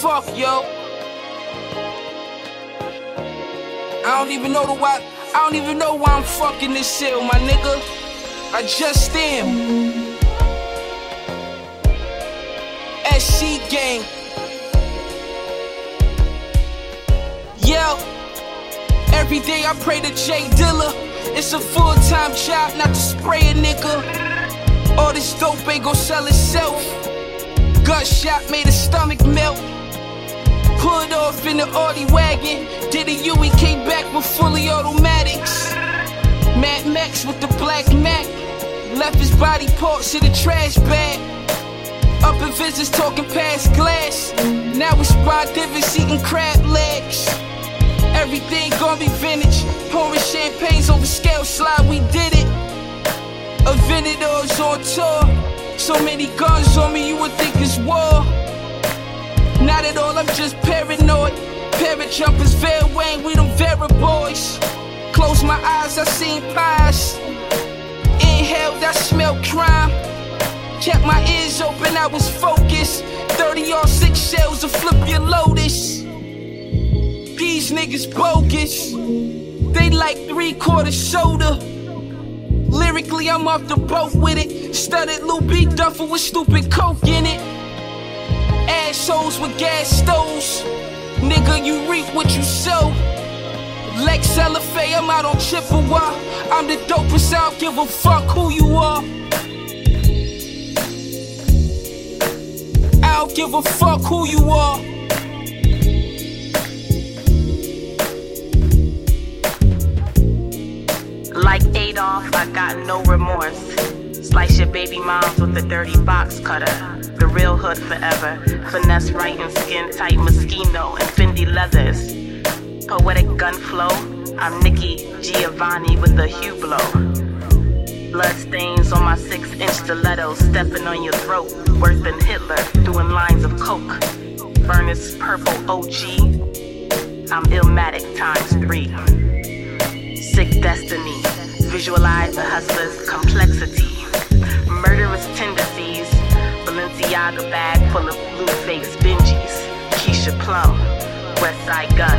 fuck, yo. I don't even know the why. I don't even know why I'm fucking this shit, my nigga. I just am. SC gang. Yo, every day I pray to J Dilla. It's a full time job not to spray a nigga. All this dope ain't gon' sell itself. Gunshot made a stomach melt. Pulled off in the Audi wagon. Did a U, he came back with fully automatics. Mad Max with the black Mac. Left his body parts in a trash bag. Up in visits talking past glass. Now we spot divots eating crab legs. Everything gonna be vintage. Pouring champagnes over scale slide, we did it. Aventadors on tour. So many guns on me, you would think it's war. At all, I'm just paranoid. Parrot jumpers, Fair Wayne, we them Vera boys. Close my eyes, I seen pies. Inhaled, I smell crime. Kept my ears open, I was focused. 30 or 6 shells to flip your lotus. These niggas bogus. They like three quarter soda. Lyrically, I'm off the boat with it. Studded Lou B. Duffel with stupid coke in it. Assholes with gas stoves. Nigga, you reap what you sow. Lex LFA, I'm out on Chippewa. I'm the dopest, I don't give a fuck who you are. I don't give a fuck who you are. Like Adolf, I got no remorse. Slice your baby moms with a dirty box cutter. Real hood forever. Finesse writing skin tight Moschino and Fendi leathers. Poetic gun flow. I'm Nikki Giovanni with the Hublot. Blood stains on my six inch stilettos, stepping on your throat. Worse than Hitler, doing lines of coke. Furnace purple OG. I'm Illmatic times three. Sick destiny. Visualize the hustler's complexity. Balenciaga bag full of blue face Benjis. Keisha Plum. Westside Gunn.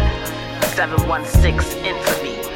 716 infantry.